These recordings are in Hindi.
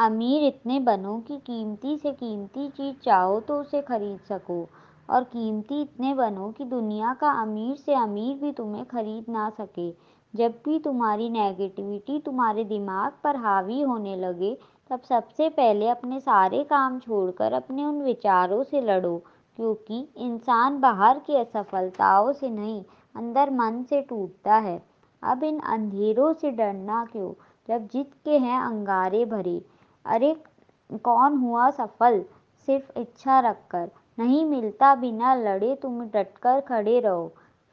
अमीर इतने बनो कि कीमती से कीमती चीज़ चाहो तो उसे खरीद सको। और कीमती इतने बनो कि दुनिया का अमीर से अमीर भी तुम्हें खरीद ना सके। जब भी तुम्हारी नेगेटिविटी तुम्हारे दिमाग पर हावी होने लगे, तब सबसे पहले अपने सारे काम छोड़कर अपने उन विचारों से लड़ो, क्योंकि इंसान बाहर की असफलताओं से नहीं, अंदर मन से टूटता है। अब इन अंधेरों से डरना क्यों? जब जीत के हैं अंगारे भरे। अरे, कौन हुआ सफल? सिर्फ़ इच्छा रखकर। नहीं मिलता बिना लड़े तुम डटकर खड़े रहो।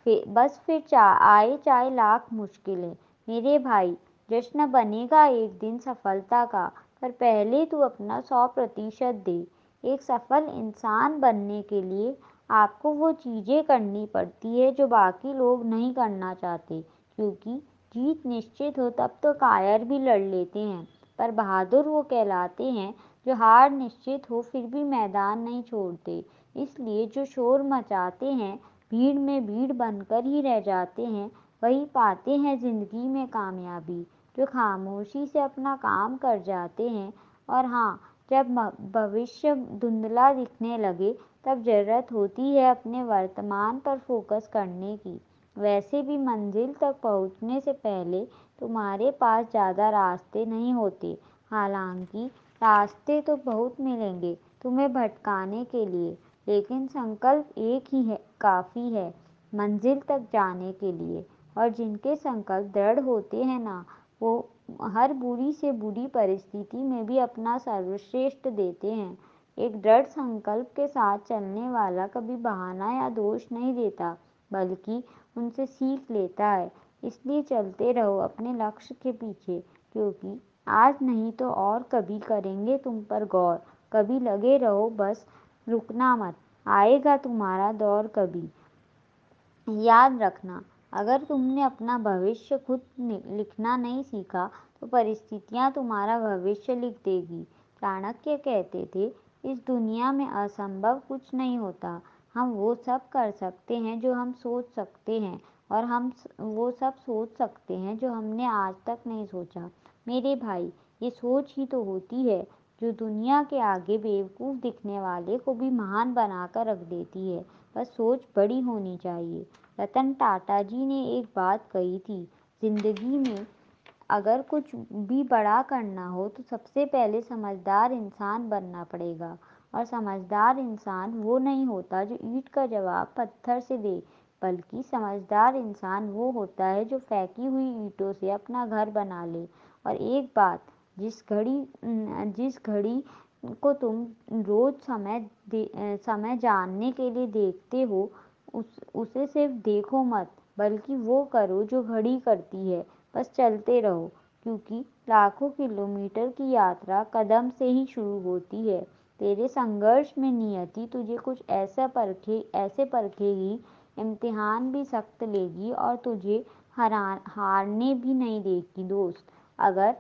फिर बस फिर चा, आए चाहे लाख मुश्किलें। मेरे भाई, जश्न बनेगा एक दिन सफलता का, पर पहले तू अपना सौ प्रतिशत दे। एक सफल इंसान बनने के लिए आपको वो चीज़ें करनी पड़ती है जो बाकी लोग नहीं करना चाहते, क्योंकि जीत निश्चित हो तब तो कायर भी लड़ लेते हैं। पर बहादुर वो कहलाते हैं, जो हार निश्चित हो फिर भी मैदान नहीं छोड़ते। इसलिए जो शोर मचाते हैं, भीड़ में भीड़ बनकर ही रह जाते हैं, वही पाते हैं ज़िंदगी में कामयाबी, जो खामोशी से अपना काम कर जाते हैं। और हाँ जब भविष्य धुंधला दिखने लगे, तब ज़रूरत होती है अपने वर्तमान पर फोकस करने की। वैसे भी मंजिल तक पहुँचने से पहले तुम्हारे पास ज़्यादा रास्ते नहीं होते। हालाँकि रास्ते तो बहुत मिलेंगे तुम्हें भटकाने के लिए, लेकिन संकल्प एक ही है, काफ़ी है, मंजिल तक जाने के लिए। और जिनके संकल्प दृढ़ होते हैं ना, वो हर बुरी से बुरी परिस्थिति में भी अपना सर्वश्रेष्ठ देते हैं। एक दृढ़ संकल्प के साथ चलने वाला कभी बहाना या दोष नहीं देता, बल्कि उनसे सीख लेता है। इसलिए चलते रहो अपने लक्ष्य के पीछे, क्योंकि आज नहीं तो और कभी करेंगे तुम पर गौर। कभी लगे रहो, बस रुकना मत। आएगा तुम्हारा दौर कभी। याद रखना, अगर तुमने अपना भविष्य खुद लिखना नहीं सीखा तो परिस्थितियाँ तुम्हारा भविष्य लिख देगी। चाणक्य कहते थे, इस दुनिया में असंभव कुछ नहीं होता। हम वो सब कर सकते हैं जो हम सोच सकते हैं। और हम वो सब सोच सकते हैं जो हमने आज तक नहीं सोचा। मेरे भाई, ये सोच ही तो होती है जो दुनिया के आगे बेवकूफ़ दिखने वाले को भी महान बनाकर रख देती है। बस सोच बड़ी होनी चाहिए। रतन टाटा जी ने एक बात कही थी, ज़िंदगी में अगर कुछ भी बड़ा करना हो तो सबसे पहले समझदार इंसान बनना पड़ेगा। और समझदार इंसान वो नहीं होता जो ईट का जवाब पत्थर से दे। बल्कि समझदार इंसान वो होता है जो फेंकी हुई ईंटों से अपना घर बना ले। और एक बात, जिस घड़ी जिस घड़ी को तुम रोज़ समय दे समय जानने के लिए देखते हो, उस, उसे सिर्फ़ देखो मत, बल्कि वो करो जो घड़ी करती है। बस चलते रहो, क्योंकि लाखों किलोमीटर की यात्रा कदम से ही शुरू होती है। तेरे संघर्ष में नियति तुझे कुछ ऐसा परखे, ऐसे परखेगी इम्तिहान भी सख्त लेगी और तुझे हरा, हारने भी नहीं देगी दोस्त। अगर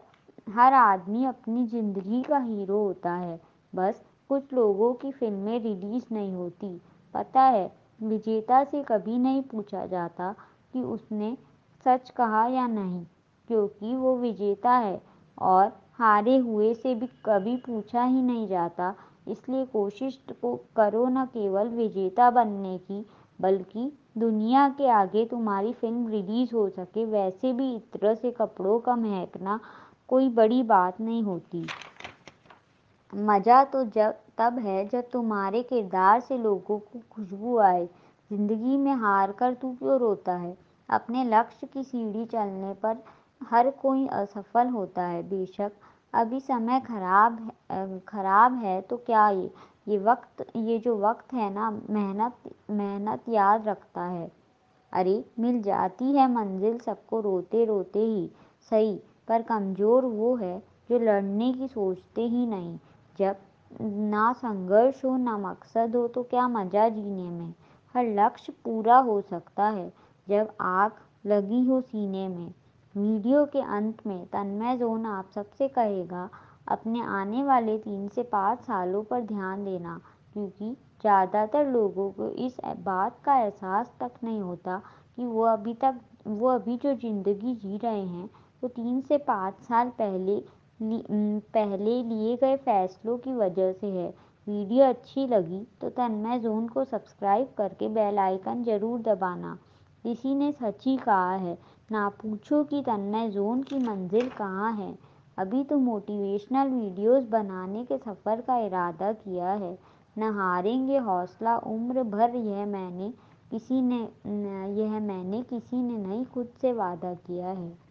हर आदमी अपनी ज़िंदगी का हीरो होता है, बस कुछ लोगों की फ़िल्में रिलीज़ नहीं होती। पता है, विजेता से कभी नहीं पूछा जाता कि उसने सच कहा या नहीं, क्योंकि वो विजेता है और हारे हुए से भी कभी पूछा ही नहीं जाता। इसलिए कोशिश को करो न केवल विजेता बनने की बल्कि दुनिया के आगे तुम्हारी फ़िल्म रिलीज़ हो सके, वैसे भी इत्र से कपड़ों का महकना कोई बड़ी बात नहीं होती। मज़ा तो जब, तब है जब तुम्हारे किरदार से लोगों को खुशबू आए, ज़िंदगी में हार कर तू क्यों रोता है? अपने लक्ष्य की सीढ़ी चलने पर हर कोई असफल होता है, बेशक अभी समय खराब खराब है तो क्या ये? ये वक्त, ये जो वक्त है ना, मेहनत मेहनत याद रखता है। अरे, मिल जाती है मंजिल सबको रोते रोते ही। सही, पर कमज़ोर वो है जो लड़ने की सोचते ही नहीं। जब ना संघर्ष हो, ना मकसद हो तो क्या मज़ा जीने में? हर लक्ष्य पूरा हो सकता है। जब आग लगी हो सीने में, वीडियो के अंत में तन्मय जोन आप सबसे कहेगा अपने आने वाले तीन से पाँच सालों पर ध्यान देना, क्योंकि ज़्यादातर लोगों को इस बात का एहसास तक नहीं होता कि वो अभी तक, वो अभी जो ज़िंदगी जी रहे हैं, वो तीन से पाँच साल पहले पहले लिए गए फैसलों की वजह से है। वीडियो अच्छी लगी तो तन्मय जोन को सब्सक्राइब करके बेल आइकन ज़रूर दबाना। किसी ने सच ही कहा है, ना पूछो कि तन्मय जोन की मंजिल कहाँ है। अभी तो मोटिवेशनल वीडियोस बनाने के सफ़र का इरादा किया है। न हारेंगे हौसला, उम्र भर यह मैंने किसी ने यह मैंने किसी ने नहीं खुद से वादा किया है।